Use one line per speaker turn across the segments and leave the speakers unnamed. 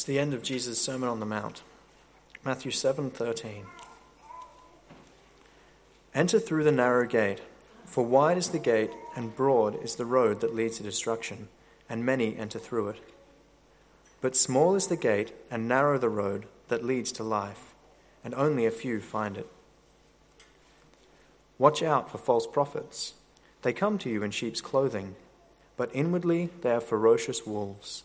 It's the end of Jesus' Sermon on the Mount. Matthew 7:13. Enter through the narrow gate, for wide is the gate and broad is the road that leads to destruction, and many enter through it. But small is the gate and narrow the road that leads to life, and only a few find it. Watch out for false prophets. They come to you in sheep's clothing, but inwardly they are ferocious wolves.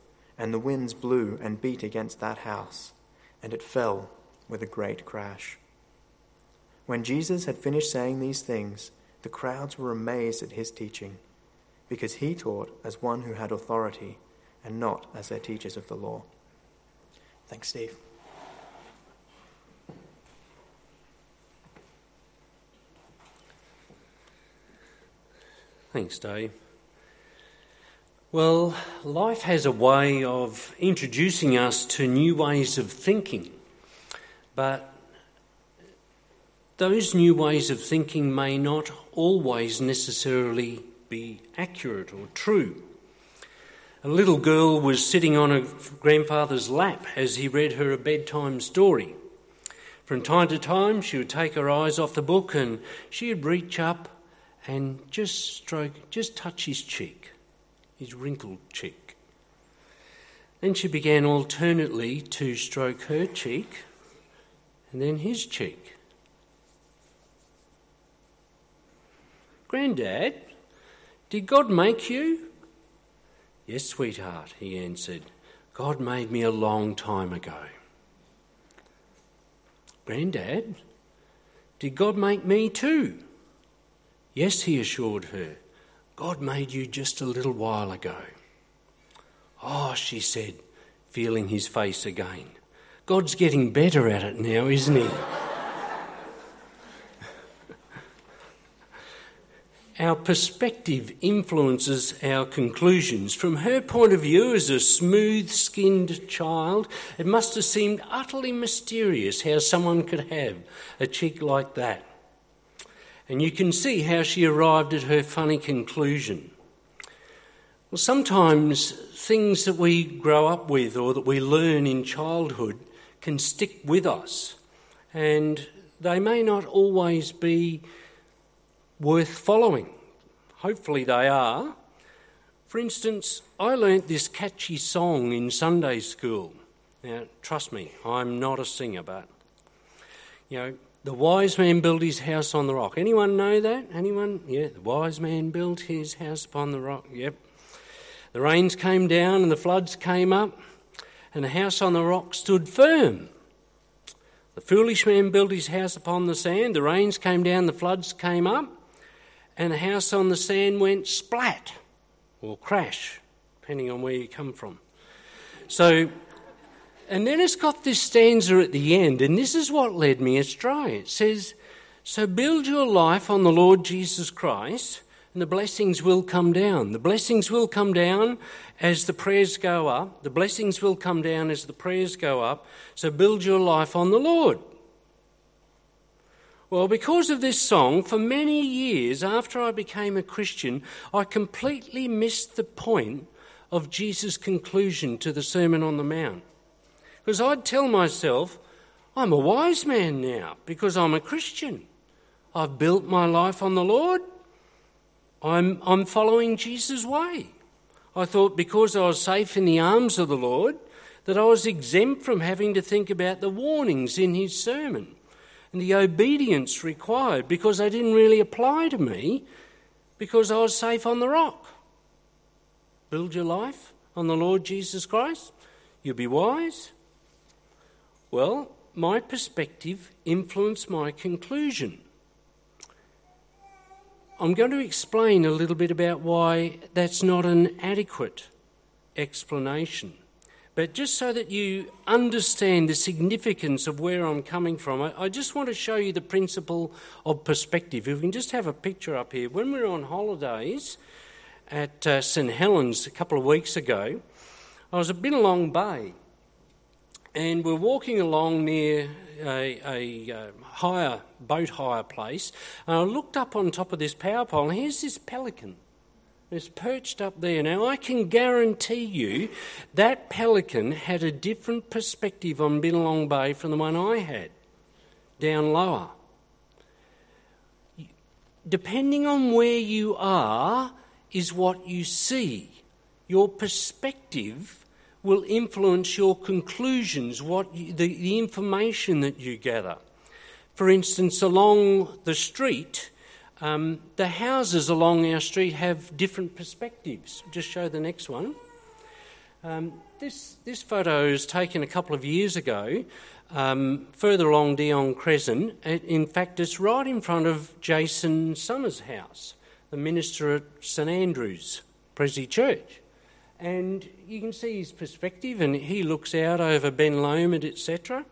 and the winds blew and beat against that house, and it fell with a great crash. When Jesus had finished saying these things, the crowds were amazed at his teaching, because he taught as one who had authority and not as their teachers of the law. Thanks, Steve.
Thanks, Dave. Well, life has a way of introducing us to new ways of thinking, but those new ways of thinking may not always necessarily be accurate or true. A little girl was sitting on her grandfather's lap as he read her a bedtime story. From time to time, she would take her eyes off the book and she'd reach up and just stroke, just touch his cheek his wrinkled cheek. Then she began alternately to stroke her cheek and then his cheek. Grandad, did God make you? Yes, sweetheart, he answered. God made me a long time ago. Grandad, did God make me too? Yes, he assured her. God made you just a little while ago. Oh, she said, feeling his face again. God's getting better at it now, isn't he? our perspective influences our conclusions. From her point of view, as a smooth skinned child, it must have seemed utterly mysterious how someone could have a cheek like that. And you can see how she arrived at her funny conclusion. Well, sometimes things that we grow up with or that we learn in childhood can stick with us, and they may not always be worth following. Hopefully, they are. For instance, I learnt this catchy song in Sunday school. Now, trust me, I'm not a singer, but you know, the wise man built his house on the rock. Anyone know that? Anyone? Yeah, the wise man built his house upon the rock. Yep. The rains came down and the floods came up, and the house on the rock stood firm. The foolish man built his house upon the sand. The rains came down, the floods came up, and the house on the sand went splat or crash, depending on where you come from. So and then it's got this stanza at the end, and this is what led me astray. It says, So build your life on the Lord Jesus Christ, and the blessings will come down. The blessings will come down as the prayers go up. The blessings will come down as the prayers go up. So build your life on the Lord. Well, because of this song, for many years after I became a Christian, I completely missed the point of Jesus' conclusion to the Sermon on the Mount. Because I'd tell myself, I'm a wise man now because I'm a Christian. I've built my life on the Lord. I'm, I'm following Jesus' way. I thought because I was safe in the arms of the Lord, that I was exempt from having to think about the warnings in his sermon and the obedience required because they didn't really apply to me because I was safe on the rock. Build your life on the Lord Jesus Christ, you'll be wise. Well, my perspective influenced my conclusion. I'm going to explain a little bit about why that's not an adequate explanation. But just so that you understand the significance of where I'm coming from, I, just want to show you the principle of perspective. If we can just have a picture up here. When we were on holidays at uh, St Helens a couple of weeks ago, I was at Binalong Bay and we're walking along near a, a, a uh, hire, boat hire place. And I looked up on top of this power pole and here's this pelican. It's perched up there. Now, I can guarantee you that pelican had a different perspective on Binalong Bay from the one I had down lower. Depending on where you are, is what you see. Your perspective will influence your conclusions, what you, the, the information that you gather. For instance, along the street, um, the houses along our street have different perspectives. Just show the next one. Um, this, this photo is taken a couple of years ago, um, further along Dion Crescent. In fact, it's right in front of Jason Summers' house, the minister at St Andrew's Presi Church. And you can see his perspective, and he looks out over Ben Lomond, etc.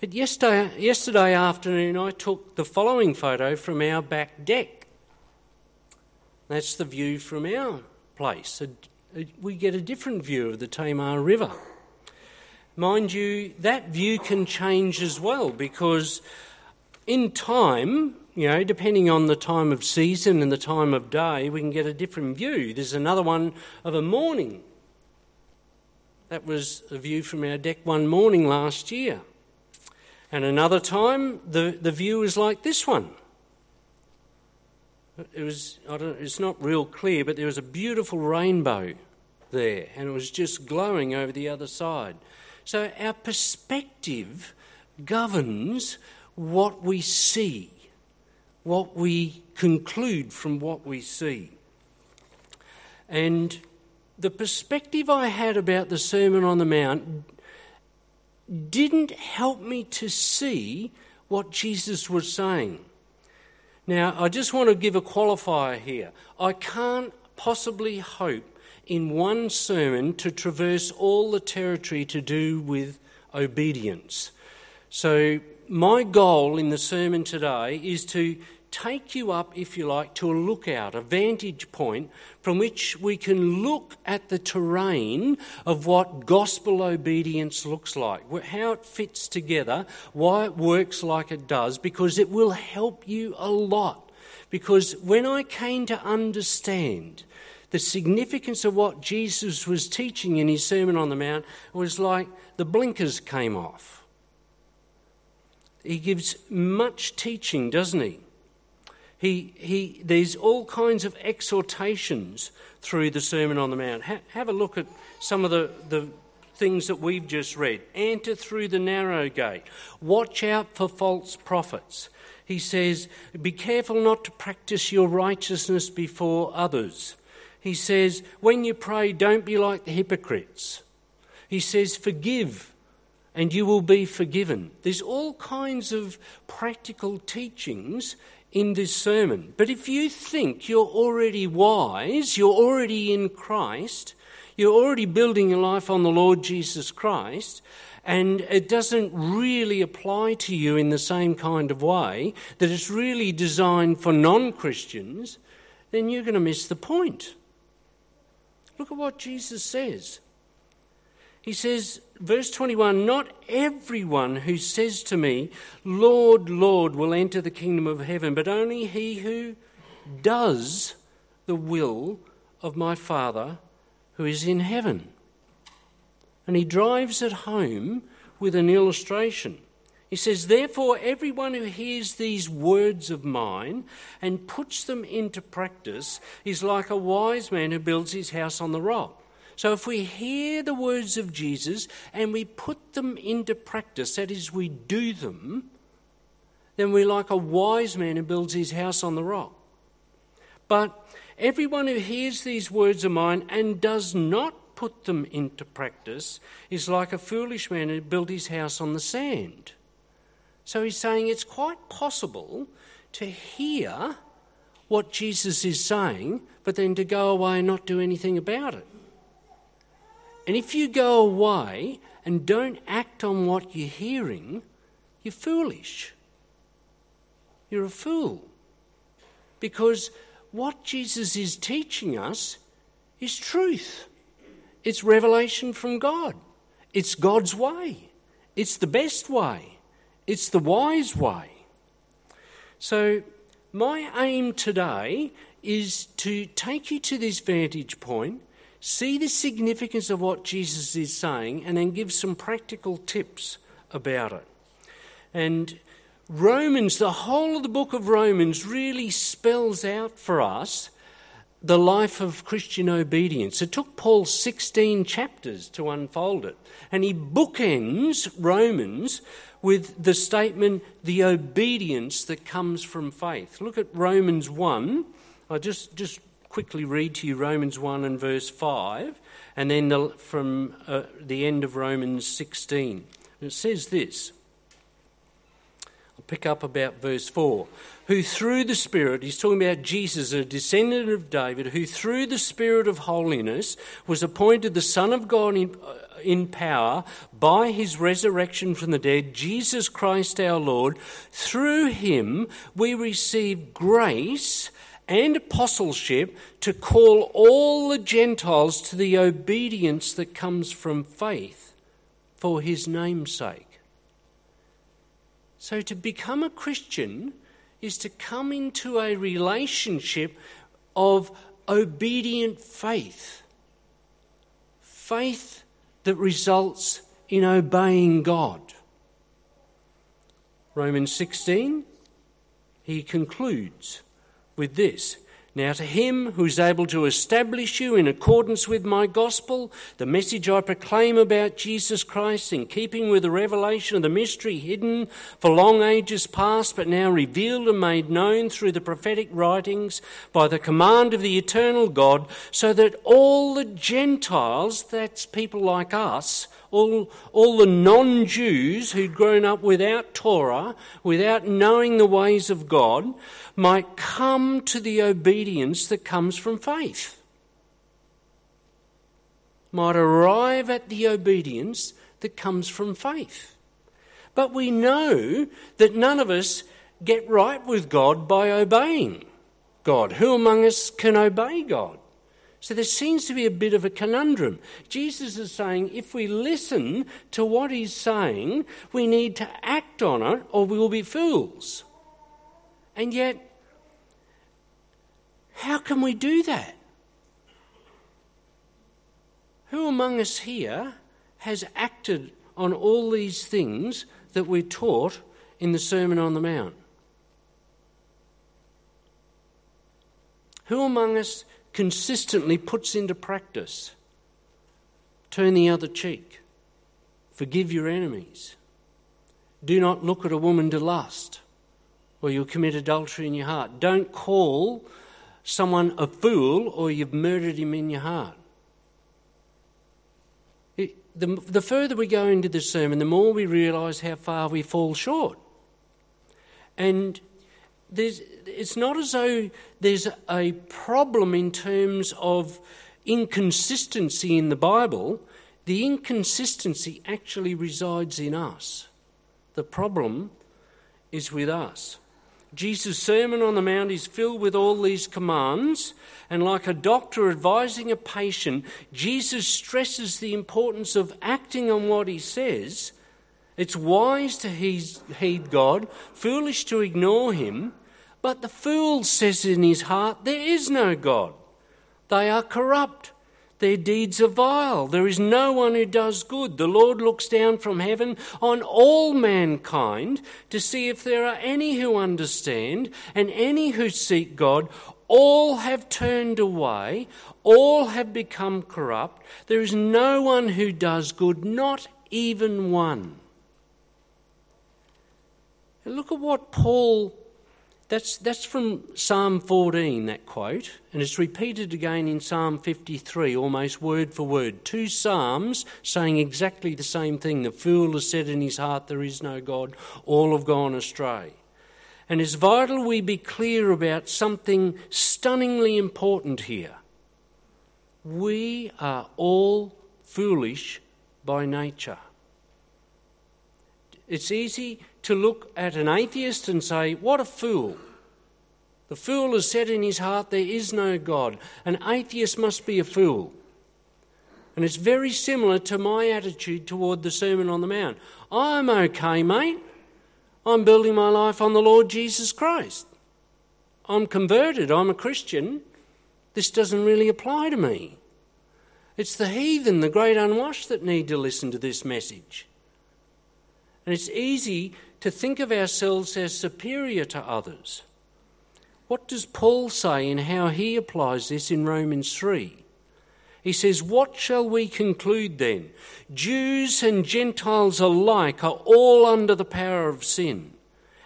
Yesterday, yesterday afternoon, I took the following photo from our back deck. That's the view from our place. We get a different view of the Tamar River. Mind you, that view can change as well because in time, you know, depending on the time of season and the time of day, we can get a different view. There's another one of a morning. That was a view from our deck one morning last year. And another time, the, the view is like this one. It was, I don't, it's not real clear, but there was a beautiful rainbow there, and it was just glowing over the other side. So our perspective governs what we see, what we conclude from what we see. And the perspective I had about the Sermon on the Mount didn't help me to see what Jesus was saying. Now, I just want to give a qualifier here. I can't possibly hope in one sermon to traverse all the territory to do with obedience. So, my goal in the sermon today is to take you up, if you like, to a lookout, a vantage point from which we can look at the terrain of what gospel obedience looks like, how it fits together, why it works like it does, because it will help you a lot. Because when I came to understand the significance of what Jesus was teaching in his Sermon on the Mount, it was like the blinkers came off. He gives much teaching, doesn't he? He, he, there's all kinds of exhortations through the Sermon on the Mount. Ha, have a look at some of the, the things that we've just read. Enter through the narrow gate. Watch out for false prophets. He says, Be careful not to practice your righteousness before others. He says, When you pray, don't be like the hypocrites. He says, Forgive and you will be forgiven. There's all kinds of practical teachings in this sermon. But if you think you're already wise, you're already in Christ, you're already building your life on the Lord Jesus Christ, and it doesn't really apply to you in the same kind of way, that it's really designed for non Christians, then you're going to miss the point. Look at what Jesus says. He says, verse 21 Not everyone who says to me, Lord, Lord, will enter the kingdom of heaven, but only he who does the will of my Father who is in heaven. And he drives it home with an illustration. He says, Therefore, everyone who hears these words of mine and puts them into practice is like a wise man who builds his house on the rock. So, if we hear the words of Jesus and we put them into practice, that is, we do them, then we're like a wise man who builds his house on the rock. But everyone who hears these words of mine and does not put them into practice is like a foolish man who built his house on the sand. So he's saying it's quite possible to hear what Jesus is saying, but then to go away and not do anything about it. And if you go away and don't act on what you're hearing, you're foolish. You're a fool. Because what Jesus is teaching us is truth. It's revelation from God. It's God's way. It's the best way. It's the wise way. So, my aim today is to take you to this vantage point, see the significance of what Jesus is saying, and then give some practical tips about it. And Romans, the whole of the book of Romans, really spells out for us the life of Christian obedience. It took Paul 16 chapters to unfold it. And he bookends Romans with the statement, the obedience that comes from faith. Look at Romans 1. I'll just, just quickly read to you Romans 1 and verse 5, and then the, from uh, the end of Romans 16. it says this I'll pick up about verse 4. Who through the Spirit, he's talking about Jesus, a descendant of David, who through the Spirit of holiness was appointed the Son of God in, uh, in power by his resurrection from the dead, Jesus Christ our Lord. Through him we receive grace and apostleship to call all the Gentiles to the obedience that comes from faith for his name's sake. So, to become a Christian is to come into a relationship of obedient faith. Faith that results in obeying God. Romans 16, he concludes with this. Now, to him who is able to establish you in accordance with my gospel, the message I proclaim about Jesus Christ, in keeping with the revelation of the mystery hidden for long ages past, but now revealed and made known through the prophetic writings by the command of the eternal God, so that all the Gentiles, that's people like us, all, all the non Jews who'd grown up without Torah, without knowing the ways of God, might come to the obedience that comes from faith. Might arrive at the obedience that comes from faith. But we know that none of us get right with God by obeying God. Who among us can obey God? So there seems to be a bit of a conundrum. Jesus is saying if we listen to what he's saying, we need to act on it or we will be fools. And yet, how can we do that? Who among us here has acted on all these things that we're taught in the Sermon on the Mount? Who among us consistently puts into practice. Turn the other cheek. Forgive your enemies. Do not look at a woman to lust, or you'll commit adultery in your heart. Don't call someone a fool, or you've murdered him in your heart. It, the, the further we go into the sermon, the more we realise how far we fall short. And there's, it's not as though there's a problem in terms of inconsistency in the Bible. The inconsistency actually resides in us. The problem is with us. Jesus' Sermon on the Mount is filled with all these commands, and like a doctor advising a patient, Jesus stresses the importance of acting on what he says. It's wise to heed God, foolish to ignore him, but the fool says in his heart, There is no God. They are corrupt. Their deeds are vile. There is no one who does good. The Lord looks down from heaven on all mankind to see if there are any who understand and any who seek God. All have turned away. All have become corrupt. There is no one who does good, not even one. And look at what Paul that's, that's from Psalm 14, that quote, and it's repeated again in Psalm 53, almost word for word. Two Psalms saying exactly the same thing. The fool has said in his heart, There is no God, all have gone astray. And it's vital we be clear about something stunningly important here. We are all foolish by nature. It's easy to look at an atheist and say, What a fool. The fool has said in his heart, There is no God. An atheist must be a fool. And it's very similar to my attitude toward the Sermon on the Mount. I'm okay, mate. I'm building my life on the Lord Jesus Christ. I'm converted. I'm a Christian. This doesn't really apply to me. It's the heathen, the great unwashed, that need to listen to this message. And it's easy to think of ourselves as superior to others. What does Paul say in how he applies this in Romans 3? He says, What shall we conclude then? Jews and Gentiles alike are all under the power of sin.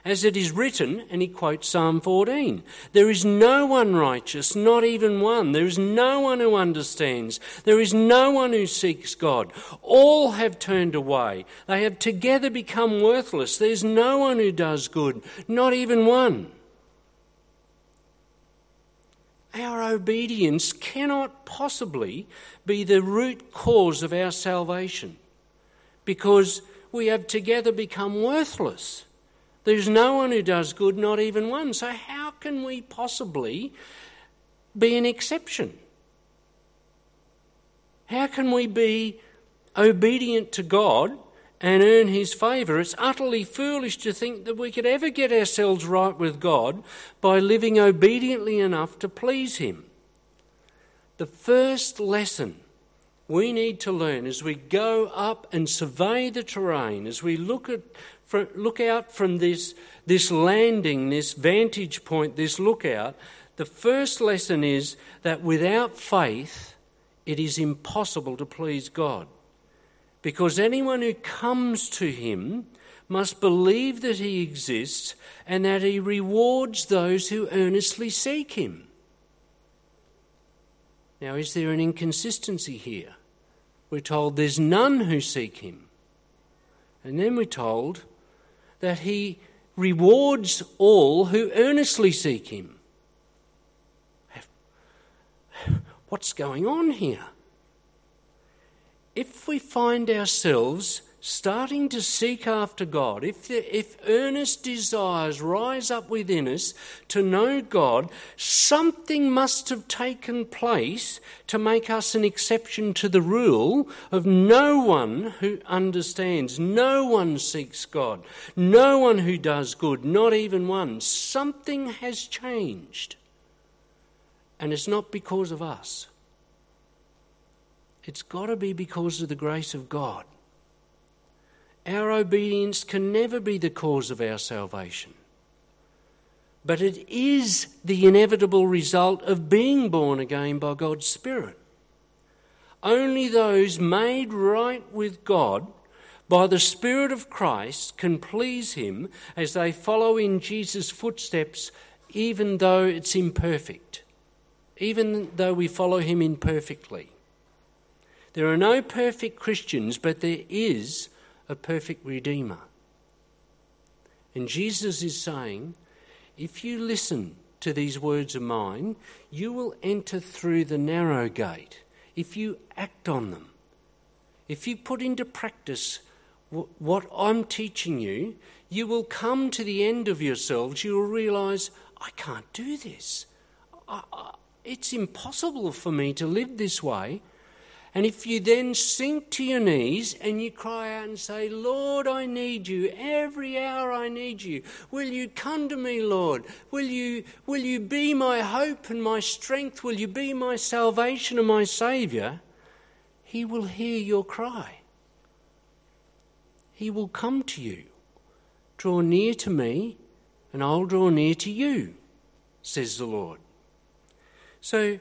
As it is written, and he quotes Psalm 14 There is no one righteous, not even one. There is no one who understands. There is no one who seeks God. All have turned away. They have together become worthless. There's no one who does good, not even one. Our obedience cannot possibly be the root cause of our salvation because we have together become worthless. There's no one who does good, not even one. So, how can we possibly be an exception? How can we be obedient to God and earn His favour? It's utterly foolish to think that we could ever get ourselves right with God by living obediently enough to please Him. The first lesson we need to learn as we go up and survey the terrain, as we look at look out from this, this landing, this vantage point, this lookout, the first lesson is that without faith, it is impossible to please God. Because anyone who comes to Him must believe that He exists and that He rewards those who earnestly seek Him. Now, is there an inconsistency here? We're told there's none who seek Him. And then we're told that he rewards all who earnestly seek him. What's going on here? If we find ourselves starting to seek after God, if, the, if earnest desires rise up within us to know God, something must have taken place to make us an exception to the rule of no one who understands, no one seeks God, no one who does good, not even one. Something has changed. And it's not because of us. It's got to be because of the grace of God. Our obedience can never be the cause of our salvation. But it is the inevitable result of being born again by God's Spirit. Only those made right with God by the Spirit of Christ can please Him as they follow in Jesus' footsteps, even though it's imperfect, even though we follow Him imperfectly. There are no perfect Christians, but there is a perfect Redeemer. And Jesus is saying, if you listen to these words of mine, you will enter through the narrow gate if you act on them. If you put into practice what I'm teaching you, you will come to the end of yourselves. You will realize, I can't do this. I, I, it's impossible for me to live this way. And if you then sink to your knees and you cry out and say, Lord, I need you. Every hour I need you. Will you come to me, Lord? Will you, will you be my hope and my strength? Will you be my salvation and my Saviour? He will hear your cry. He will come to you. Draw near to me, and I'll draw near to you, says the Lord. So,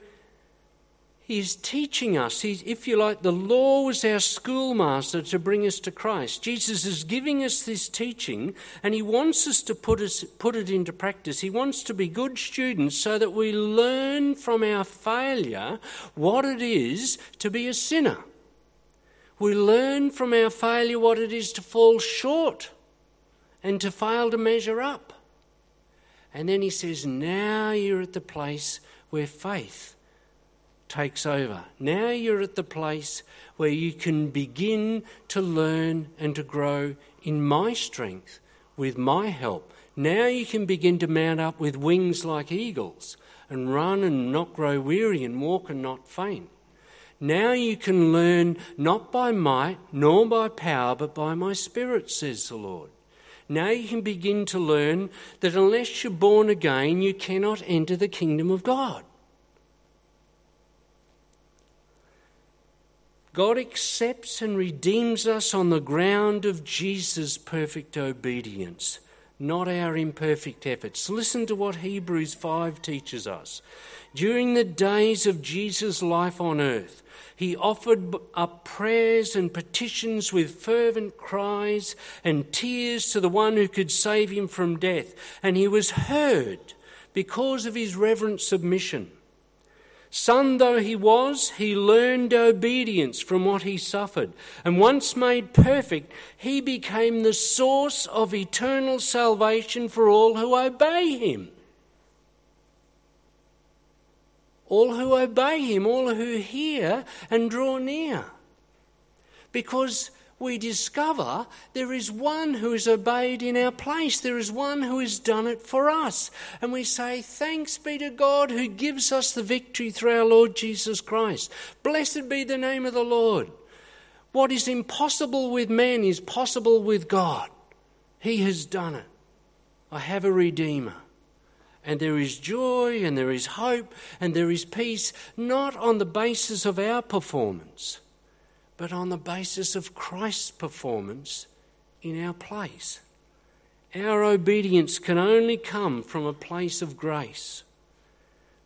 He's teaching us. He's, if you like, the law was our schoolmaster to bring us to Christ. Jesus is giving us this teaching, and he wants us to put, us, put it into practice. He wants to be good students so that we learn from our failure what it is to be a sinner. We learn from our failure what it is to fall short and to fail to measure up. And then he says, Now you're at the place where faith takes over. Now you're at the place where you can begin to learn and to grow in my strength with my help. Now you can begin to mount up with wings like eagles and run and not grow weary and walk and not faint. Now you can learn not by might nor by power, but by my Spirit, says the Lord. Now you can begin to learn that unless you're born again, you cannot enter the kingdom of God. God accepts and redeems us on the ground of Jesus' perfect obedience, not our imperfect efforts. Listen to what Hebrews 5 teaches us. During the days of Jesus' life on earth, he offered up prayers and petitions with fervent cries and tears to the one who could save him from death, and he was heard because of his reverent submission. Son though he was, he learned obedience from what he suffered. And once made perfect, he became the source of eternal salvation for all who obey him. All who obey him, all who hear and draw near. Because we discover there is one who has obeyed in our place. There is one who has done it for us. And we say, Thanks be to God who gives us the victory through our Lord Jesus Christ. Blessed be the name of the Lord. What is impossible with man is possible with God. He has done it. I have a Redeemer. And there is joy and there is hope and there is peace, not on the basis of our performance but on the basis of Christ's performance in our place. Our obedience can only come from a place of grace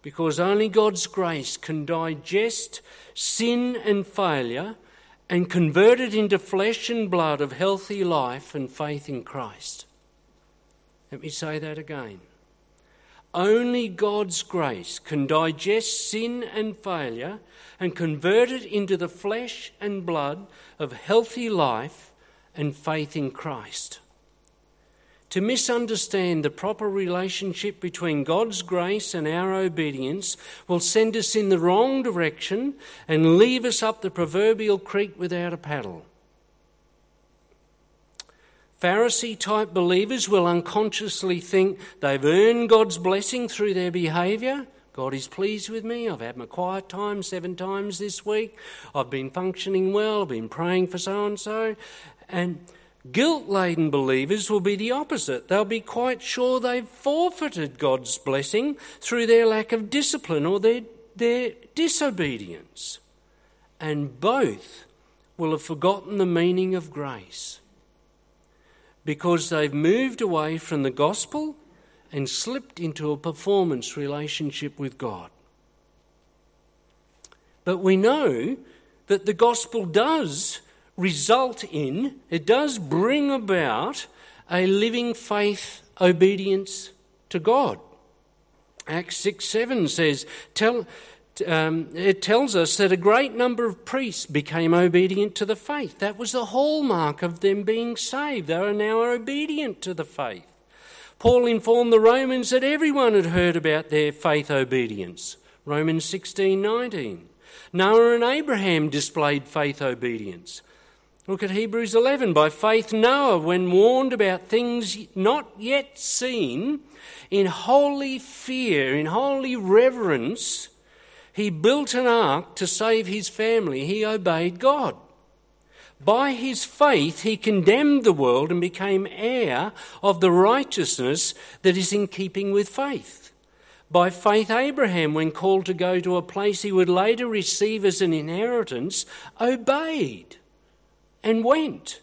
because only God's grace can digest sin and failure and convert it into flesh and blood of healthy life and faith in Christ. Let me say that again. Only God's grace can digest sin and failure and convert it into the flesh and blood of healthy life and faith in Christ. To misunderstand the proper relationship between God's grace and our obedience will send us in the wrong direction and leave us up the proverbial creek without a paddle. Pharisee type believers will unconsciously think they've earned God's blessing through their behaviour. God is pleased with me. I've had my quiet time seven times this week. I've been functioning well. I've been praying for so and so. And guilt laden believers will be the opposite. They'll be quite sure they've forfeited God's blessing through their lack of discipline or their, their disobedience. And both will have forgotten the meaning of grace because they've moved away from the gospel and slipped into a performance relationship with God. But we know that the gospel does result in, it does bring about a living faith obedience to God. Acts 6 7 says, Tell, um, it tells us that a great number of priests became obedient to the faith. That was the hallmark of them being saved. They are now obedient to the faith. Paul informed the Romans that everyone had heard about their faith obedience. Romans 16 19. Noah and Abraham displayed faith obedience. Look at Hebrews 11. By faith, Noah, when warned about things not yet seen, in holy fear, in holy reverence, he built an ark to save his family. He obeyed God. By his faith, he condemned the world and became heir of the righteousness that is in keeping with faith. By faith, Abraham, when called to go to a place he would later receive as an inheritance, obeyed and went,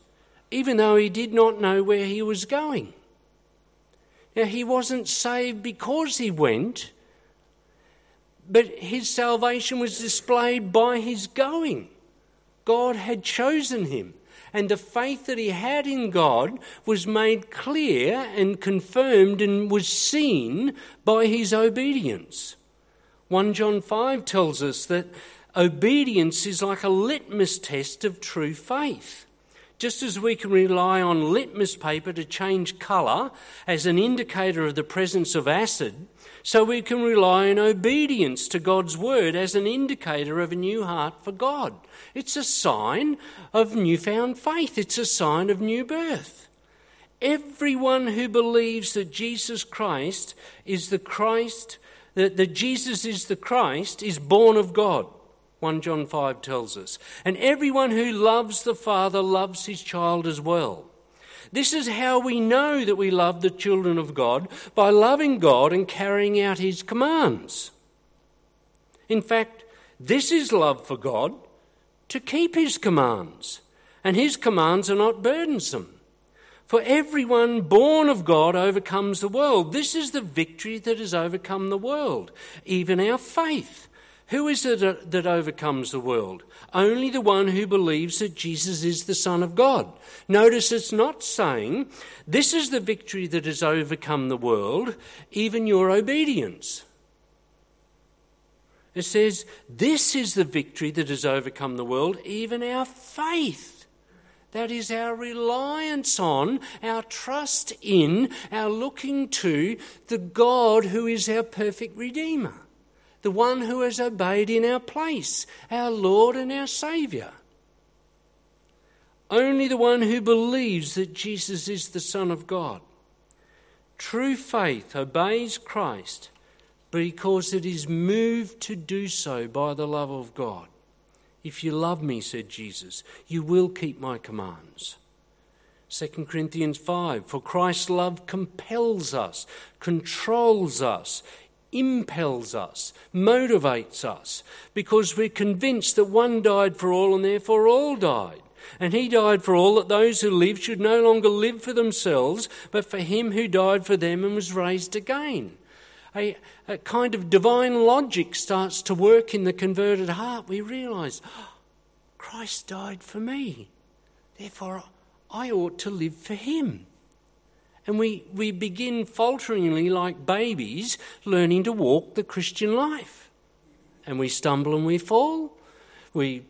even though he did not know where he was going. Now, he wasn't saved because he went, but his salvation was displayed by his going. God had chosen him, and the faith that he had in God was made clear and confirmed and was seen by his obedience. 1 John 5 tells us that Obedience is like a litmus test of true faith. Just as we can rely on litmus paper to change colour as an indicator of the presence of acid, so we can rely on obedience to God's word as an indicator of a new heart for God. It's a sign of newfound faith, it's a sign of new birth. Everyone who believes that Jesus Christ is the Christ, that, that Jesus is the Christ, is born of God. 1 John 5 tells us. And everyone who loves the Father loves his child as well. This is how we know that we love the children of God by loving God and carrying out his commands. In fact, this is love for God to keep his commands, and his commands are not burdensome. For everyone born of God overcomes the world. This is the victory that has overcome the world, even our faith. Who is it that overcomes the world? Only the one who believes that Jesus is the Son of God. Notice it's not saying, This is the victory that has overcome the world, even your obedience. It says, This is the victory that has overcome the world, even our faith. That is our reliance on, our trust in, our looking to the God who is our perfect Redeemer the one who has obeyed in our place, our Lord and our Saviour. Only the one who believes that Jesus is the Son of God. True faith obeys Christ because it is moved to do so by the love of God. If you love me, said Jesus, you will keep my commands. 2 Corinthians 5 For Christ's love compels us, controls us, impels us, motivates us, because we're convinced that one died for all and therefore all died. And he died for all that those who live should no longer live for themselves, but for him who died for them and was raised again. A, a kind of divine logic starts to work in the converted heart. We realize, oh, Christ died for me. Therefore, I ought to live for him. And we, we begin falteringly, like babies, learning to walk the Christian life. And we stumble and we fall. We,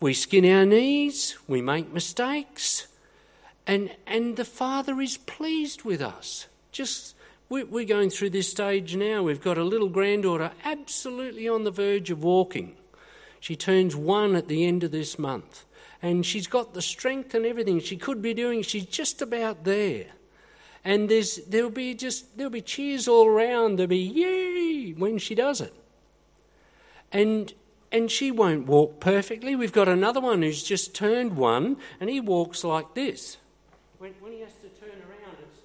we skin our knees. We make mistakes. And, and the Father is pleased with us. Just we're going through this stage now. We've got a little granddaughter absolutely on the verge of walking. She turns one at the end of this month. And she's got the strength and everything she could be doing. She's just about there and there's, there'll be just there'll be cheers all around. There'll be yay when she does it, and and she won't walk perfectly. We've got another one who's just turned one, and he walks like this. When, when he has to turn around, it's.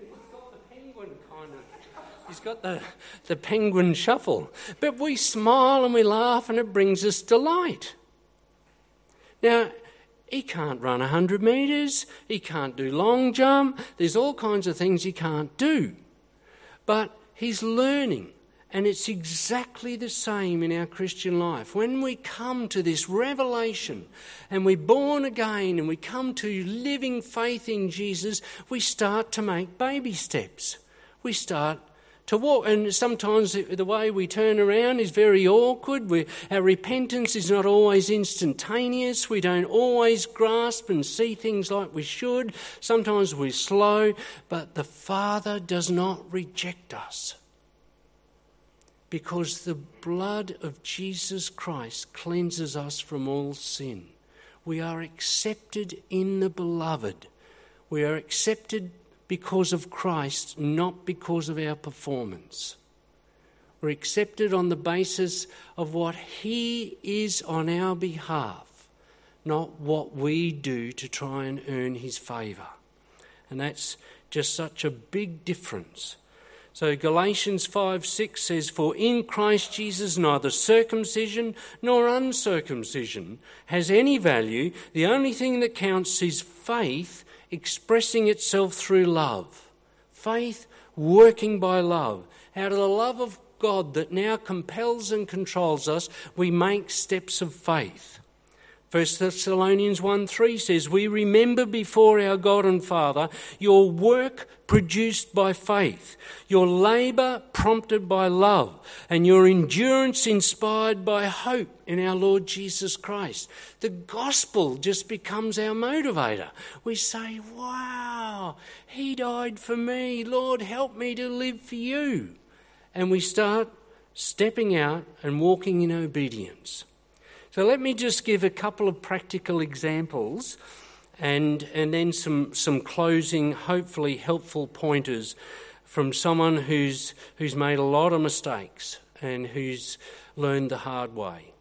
he's got the penguin kind of. He's got the, the penguin shuffle. But we smile and we laugh, and it brings us delight. Now, he can't run 100 metres, he can't do long jump, there's all kinds of things he can't do. But he's learning, and it's exactly the same in our Christian life. When we come to this revelation and we're born again and we come to living faith in Jesus, we start to make baby steps. We start to walk. And sometimes the way we turn around is very awkward. We, our repentance is not always instantaneous. We don't always grasp and see things like we should. Sometimes we're slow, but the Father does not reject us. because the blood of Jesus Christ cleanses us from all sin. We are accepted in the beloved. We are accepted because of Christ, not because of our performance. We're accepted on the basis of what He is on our behalf, not what we do to try and earn His favour. And that's just such a big difference. So Galatians 5 6 says, For in Christ Jesus neither circumcision nor uncircumcision has any value. The only thing that counts is faith expressing itself through love. Faith working by love. Out of the love of God that now compels and controls us, we make steps of faith. 1 Thessalonians 1 3 says, We remember before our God and Father your work produced by faith, your labour prompted by love, and your endurance inspired by hope in our Lord Jesus Christ. The gospel just becomes our motivator. We say, Wow, He died for me. Lord, help me to live for you. And we start stepping out and walking in obedience. So let me just give a couple of practical examples and, and then some, some closing, hopefully helpful pointers from someone who's, who's made a lot of mistakes and who's learned the hard way.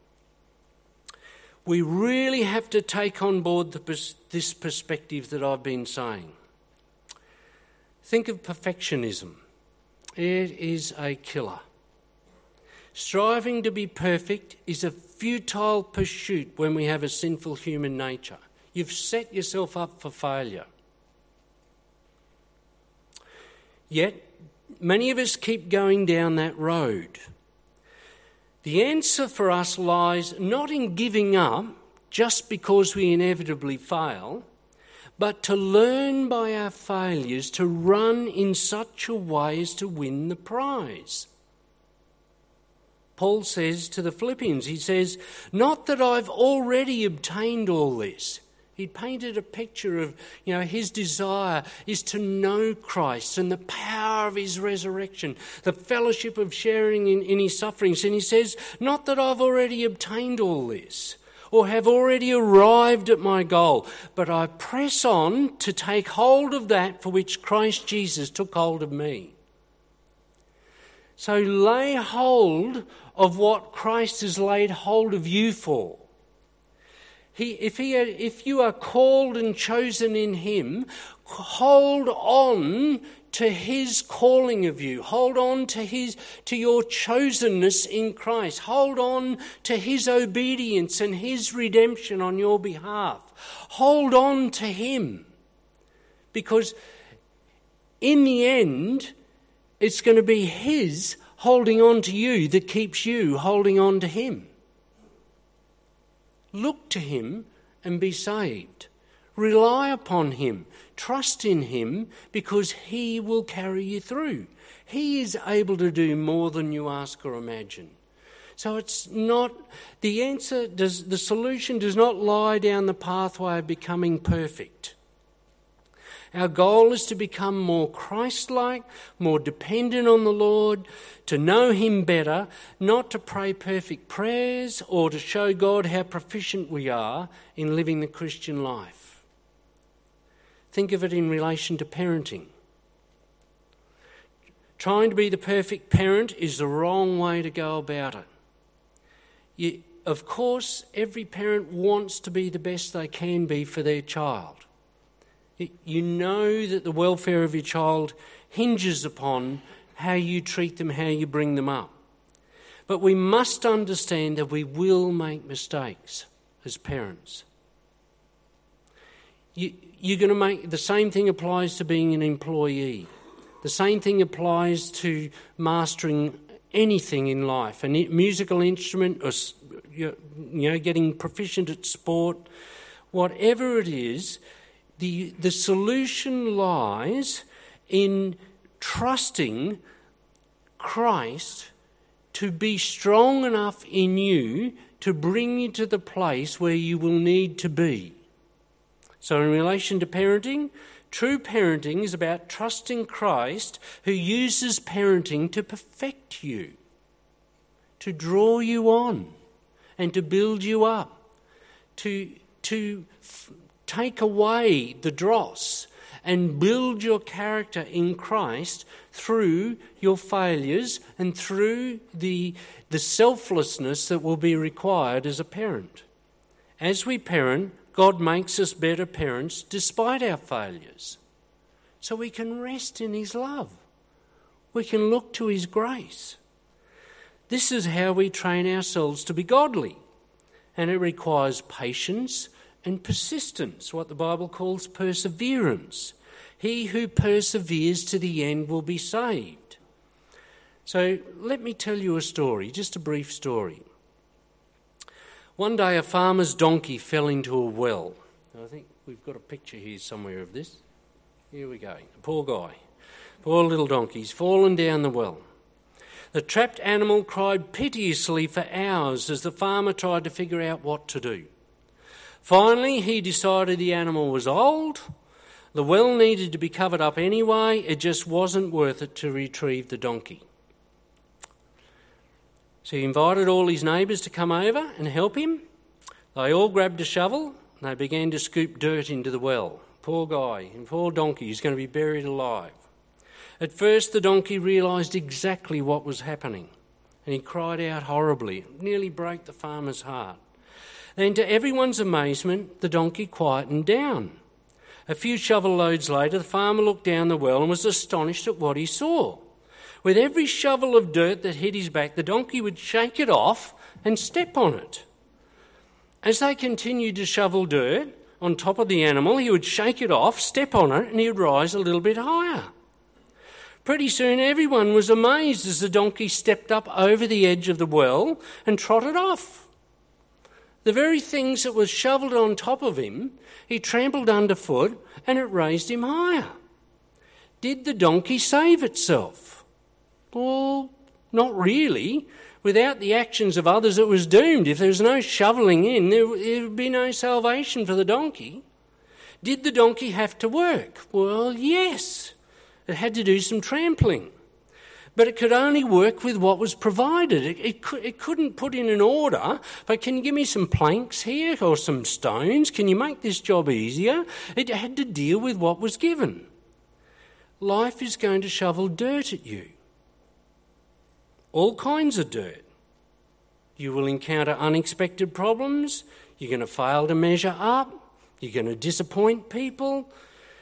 We really have to take on board the, this perspective that I've been saying. Think of perfectionism. It is a killer. Striving to be perfect is a futile pursuit when we have a sinful human nature. You've set yourself up for failure. Yet, many of us keep going down that road. The answer for us lies not in giving up just because we inevitably fail, but to learn by our failures to run in such a way as to win the prize. Paul says to the Philippians, he says, Not that I've already obtained all this. He painted a picture of, you know, his desire is to know Christ and the power of his resurrection, the fellowship of sharing in, in his sufferings. And he says, Not that I've already obtained all this or have already arrived at my goal, but I press on to take hold of that for which Christ Jesus took hold of me. So lay hold of what Christ has laid hold of you for. He, if, he, if you are called and chosen in Him, hold on to His calling of you. Hold on to His, to your chosenness in Christ. Hold on to His obedience and His redemption on your behalf. Hold on to Him. Because in the end, it's going to be His holding on to you that keeps you holding on to Him. Look to Him and be saved. Rely upon Him. Trust in Him because He will carry you through. He is able to do more than you ask or imagine. So it's not, the answer, does, the solution does not lie down the pathway of becoming perfect. Our goal is to become more Christ like, more dependent on the Lord, to know Him better, not to pray perfect prayers or to show God how proficient we are in living the Christian life. Think of it in relation to parenting. Trying to be the perfect parent is the wrong way to go about it. You, of course, every parent wants to be the best they can be for their child. You know that the welfare of your child hinges upon how you treat them, how you bring them up. But we must understand that we will make mistakes as parents. You, you're going to make the same thing applies to being an employee. The same thing applies to mastering anything in life, a musical instrument, or you know, getting proficient at sport, whatever it is the, the solution lies in trusting Christ to be strong enough in you to bring you to the place where you will need to be. So, in relation to parenting, true parenting is about trusting Christ who uses parenting to perfect you. to draw you on and to build you up, to, to take away the dross and build your character in Christ through your failures and through the, the selflessness that will be required as a parent. As we parent, God makes us better parents despite our failures. So we can rest in His love. We can look to His grace. This is how we train ourselves to be godly. And it requires patience and persistence, what the Bible calls perseverance. He who perseveres to the end will be saved. So let me tell you a story, just a brief story. One day, a farmer's donkey fell into a well. I think we've got a picture here somewhere of this. Here we go. A poor guy, poor little donkey, he's fallen down the well. The trapped animal cried piteously for hours as the farmer tried to figure out what to do. Finally, he decided the animal was old, the well needed to be covered up anyway, it just wasn't worth it to retrieve the donkey. So he invited all his neighbours to come over and help him. They all grabbed a shovel and they began to scoop dirt into the well. Poor guy and poor donkey he's going to be buried alive. At first, the donkey realised exactly what was happening and he cried out horribly. It nearly broke the farmer's heart. Then, to everyone's amazement, the donkey quietened down. A few shovel loads later, the farmer looked down the well and was astonished at what he saw. With every shovel of dirt that hit his back, the donkey would shake it off and step on it. As they continued to shovel dirt on top of the animal, he would shake it off, step on it, and he would rise a little bit higher. Pretty soon, everyone was amazed as the donkey stepped up over the edge of the well and trotted off. The very things that were shovelled on top of him, he trampled underfoot and it raised him higher. Did the donkey save itself? Well, not really. Without the actions of others, it was doomed. If there was no shoveling in, there would be no salvation for the donkey. Did the donkey have to work? Well, yes. It had to do some trampling. But it could only work with what was provided. It, it, it couldn't put in an order, but can you give me some planks here or some stones? Can you make this job easier? It had to deal with what was given. Life is going to shovel dirt at you all kinds of dirt. You will encounter unexpected problems. You're going to fail to measure up. You're going to disappoint people.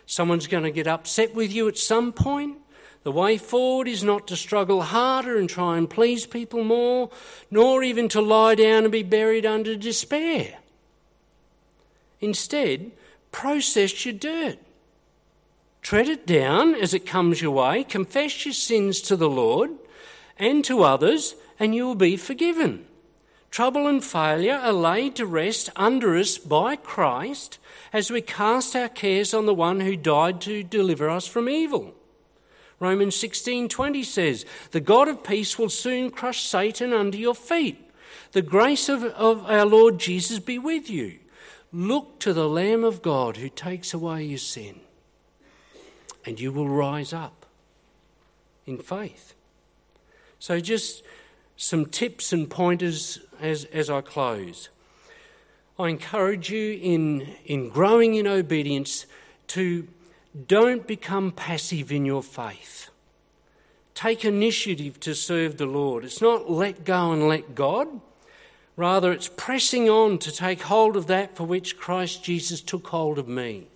Someone's going to get upset with you at some point. The way forward is not to struggle harder and try and please people more, nor even to lie down and be buried under despair. Instead, process your dirt. Tread it down as it comes your way, confess your sins to the Lord, and to others, and you will be forgiven. Trouble and failure are laid to rest under us by Christ as we cast our cares on the one who died to deliver us from evil. Romans 16:20 says, "The God of peace will soon crush Satan under your feet. The grace of, of our Lord Jesus be with you. Look to the Lamb of God who takes away your sin, and you will rise up in faith." So, just some tips and pointers as, as I close. I encourage you in, in growing in obedience to don't become passive in your faith. Take initiative to serve the Lord. It's not let go and let God. Rather, it's pressing on to take hold of that for which Christ Jesus took hold of me.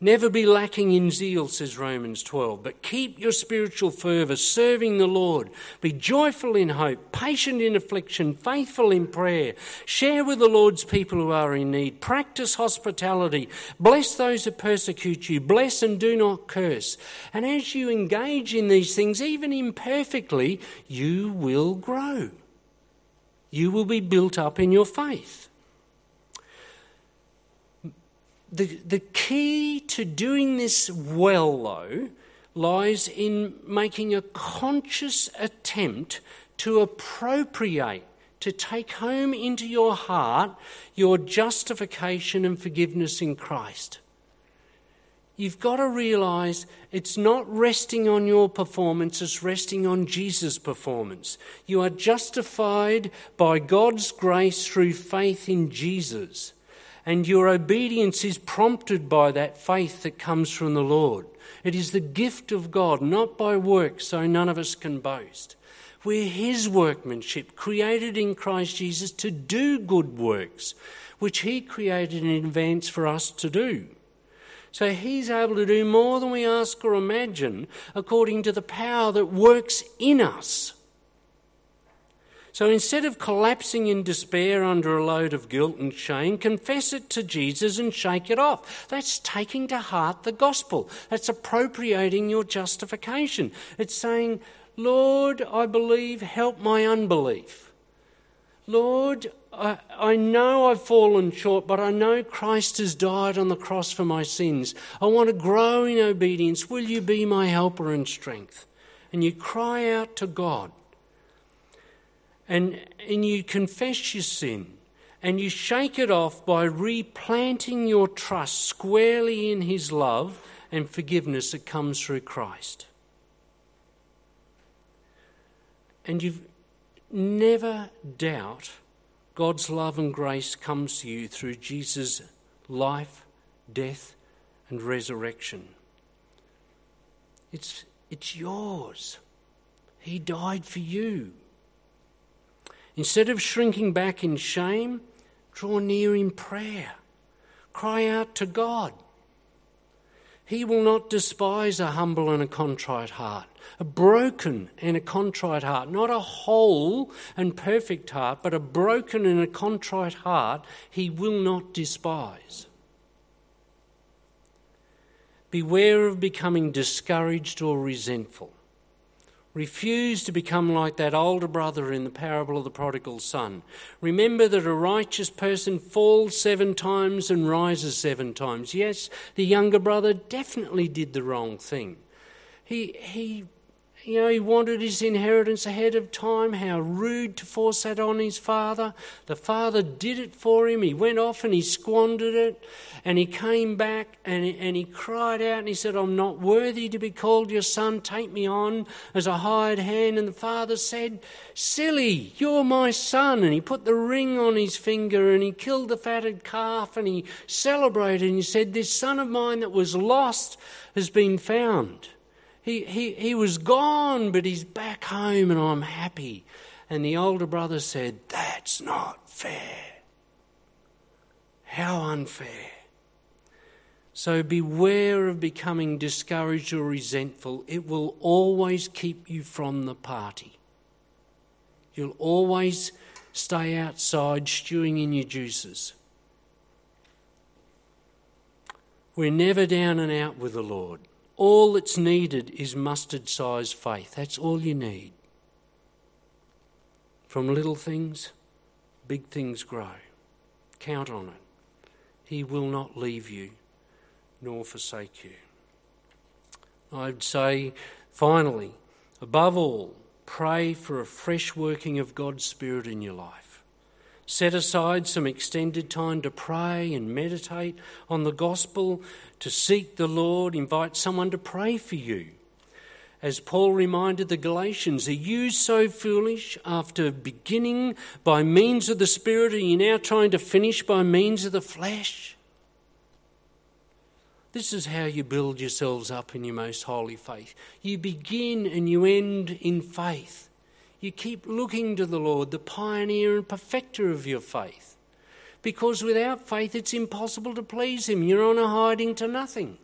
Never be lacking in zeal, says Romans 12, but keep your spiritual fervour, serving the Lord. Be joyful in hope, patient in affliction, faithful in prayer. Share with the Lord's people who are in need. Practice hospitality. Bless those who persecute you. Bless and do not curse. And as you engage in these things, even imperfectly, you will grow. You will be built up in your faith the, the key to doing this well, though, lies in making a conscious attempt to appropriate, to take home into your heart your justification and forgiveness in Christ. you've got to realize it's not resting on your performance, it's resting on Jesus' performance. You are justified by God's grace through faith in Jesus. And your obedience is prompted by that faith that comes from the Lord. It is the gift of God, not by works, so none of us can boast. We're His workmanship, created in Christ Jesus to do good works, which He created in advance for us to do. So He's able to do more than we ask or imagine according to the power that works in us. So instead of collapsing in despair under a load of guilt and shame, confess it to Jesus and shake it off. That's taking to heart the gospel. That's appropriating your justification. It's saying, Lord, I believe, help my unbelief. Lord, I, I, know I've fallen short, but I know Christ has died on the cross for my sins. I want to grow in obedience. Will you be my helper and strength? And you cry out to God and, and you confess your sin and you shake it off by replanting your trust squarely in His love and forgiveness that comes through Christ. And you've never doubt God's love and grace comes to you through Jesus' life, death, and resurrection. It's, it's yours. He died for you. Instead of shrinking back in shame, draw near in prayer. Cry out to God. He will not despise a humble and a contrite heart, a broken and a contrite heart, not a whole and perfect heart, but a broken and a contrite heart, he will not despise. Beware of becoming discouraged or resentful. Refuse to become like that older brother in the parable of the prodigal son. Remember that a righteous person falls seven times and rises seven times. Yes, the younger brother definitely did the wrong thing. He, he you know, he wanted his inheritance ahead of time. How rude to force that on his father. The father did it for him. He went off and he squandered it. And he came back and he, and he cried out and he said, I'm not worthy to be called your son. Take me on as a hired hand. And the father said, Silly, you're my son. And he put the ring on his finger and he killed the fatted calf and he celebrated and he said, This son of mine that was lost has been found. He, he, he was gone, but he's back home and I'm happy. And the older brother said, That's not fair. How unfair. So beware of becoming discouraged or resentful. It will always keep you from the party. You'll always stay outside stewing in your juices. We're never down and out with the Lord. All that's needed is mustard sized faith. That's all you need. From little things, big things grow. Count on it. He will not leave you nor forsake you. I'd say, finally, above all, pray for a fresh working of God's Spirit in your life. Set aside some extended time to pray and meditate on the gospel, to seek the Lord, invite someone to pray for you. As Paul reminded the Galatians, are you so foolish after beginning by means of the Spirit, are you now trying to finish by means of the flesh? This is how you build yourselves up in your most holy faith. You begin and you end in faith. You keep looking to the Lord, the pioneer and perfecter of your faith. Because without faith, it's impossible to please Him. You're on a hiding to nothing.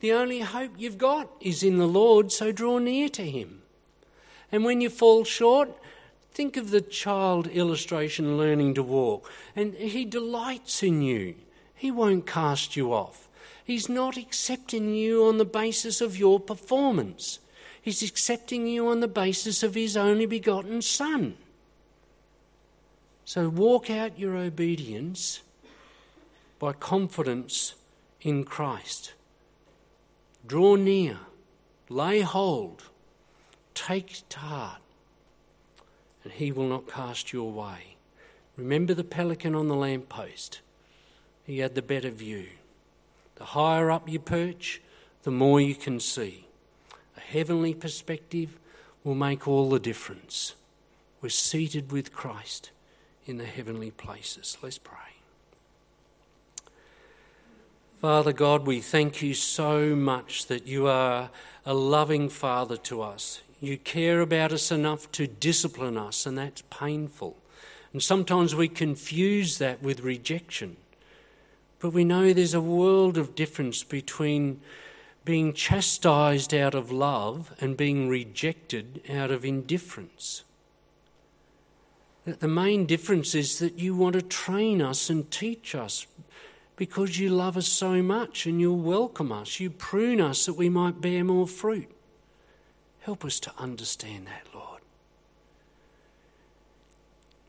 The only hope you've got is in the Lord, so draw near to Him. And when you fall short, think of the child illustration learning to walk. And He delights in you, He won't cast you off. He's not accepting you on the basis of your performance. He's accepting you on the basis of His only begotten Son. So walk out your obedience by confidence in Christ. Draw near, lay hold, take to heart, and He will not cast you away. Remember the pelican on the lamppost. He had the better view. The higher up you perch, the more you can see. A heavenly perspective will make all the difference. We're seated with Christ in the heavenly places. Let's pray. Father God, we thank you so much that you are a loving Father to us. You care about us enough to discipline us, and that's painful. And sometimes we confuse that with rejection. But we know there's a world of difference between being chastised out of love and being rejected out of indifference. That the main difference is that you want to train us and teach us because you love us so much and you'll welcome us. You prune us that we might bear more fruit. Help us to understand that, Lord.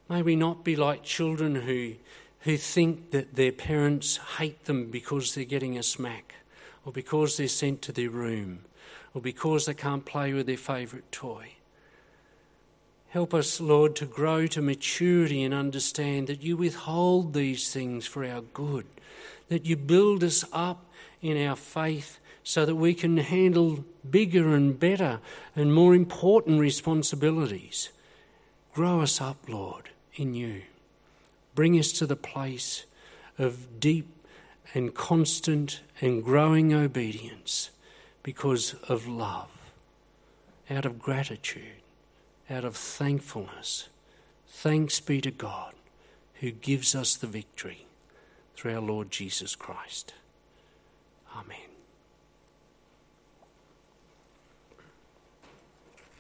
May we not be like children who, who think that their parents hate them because they're getting a smack, or because they're sent to their room, or because they can't play with their favourite toy. Help us, Lord, to grow to maturity and understand that you withhold these things for our good, that you build us up in our faith so that we can handle bigger and better and more important responsibilities. Grow us up, Lord, in you. Bring us to the place of deep and constant and growing obedience because of love, out of gratitude, out of thankfulness. Thanks be to God who gives us the victory through our Lord Jesus Christ. Amen.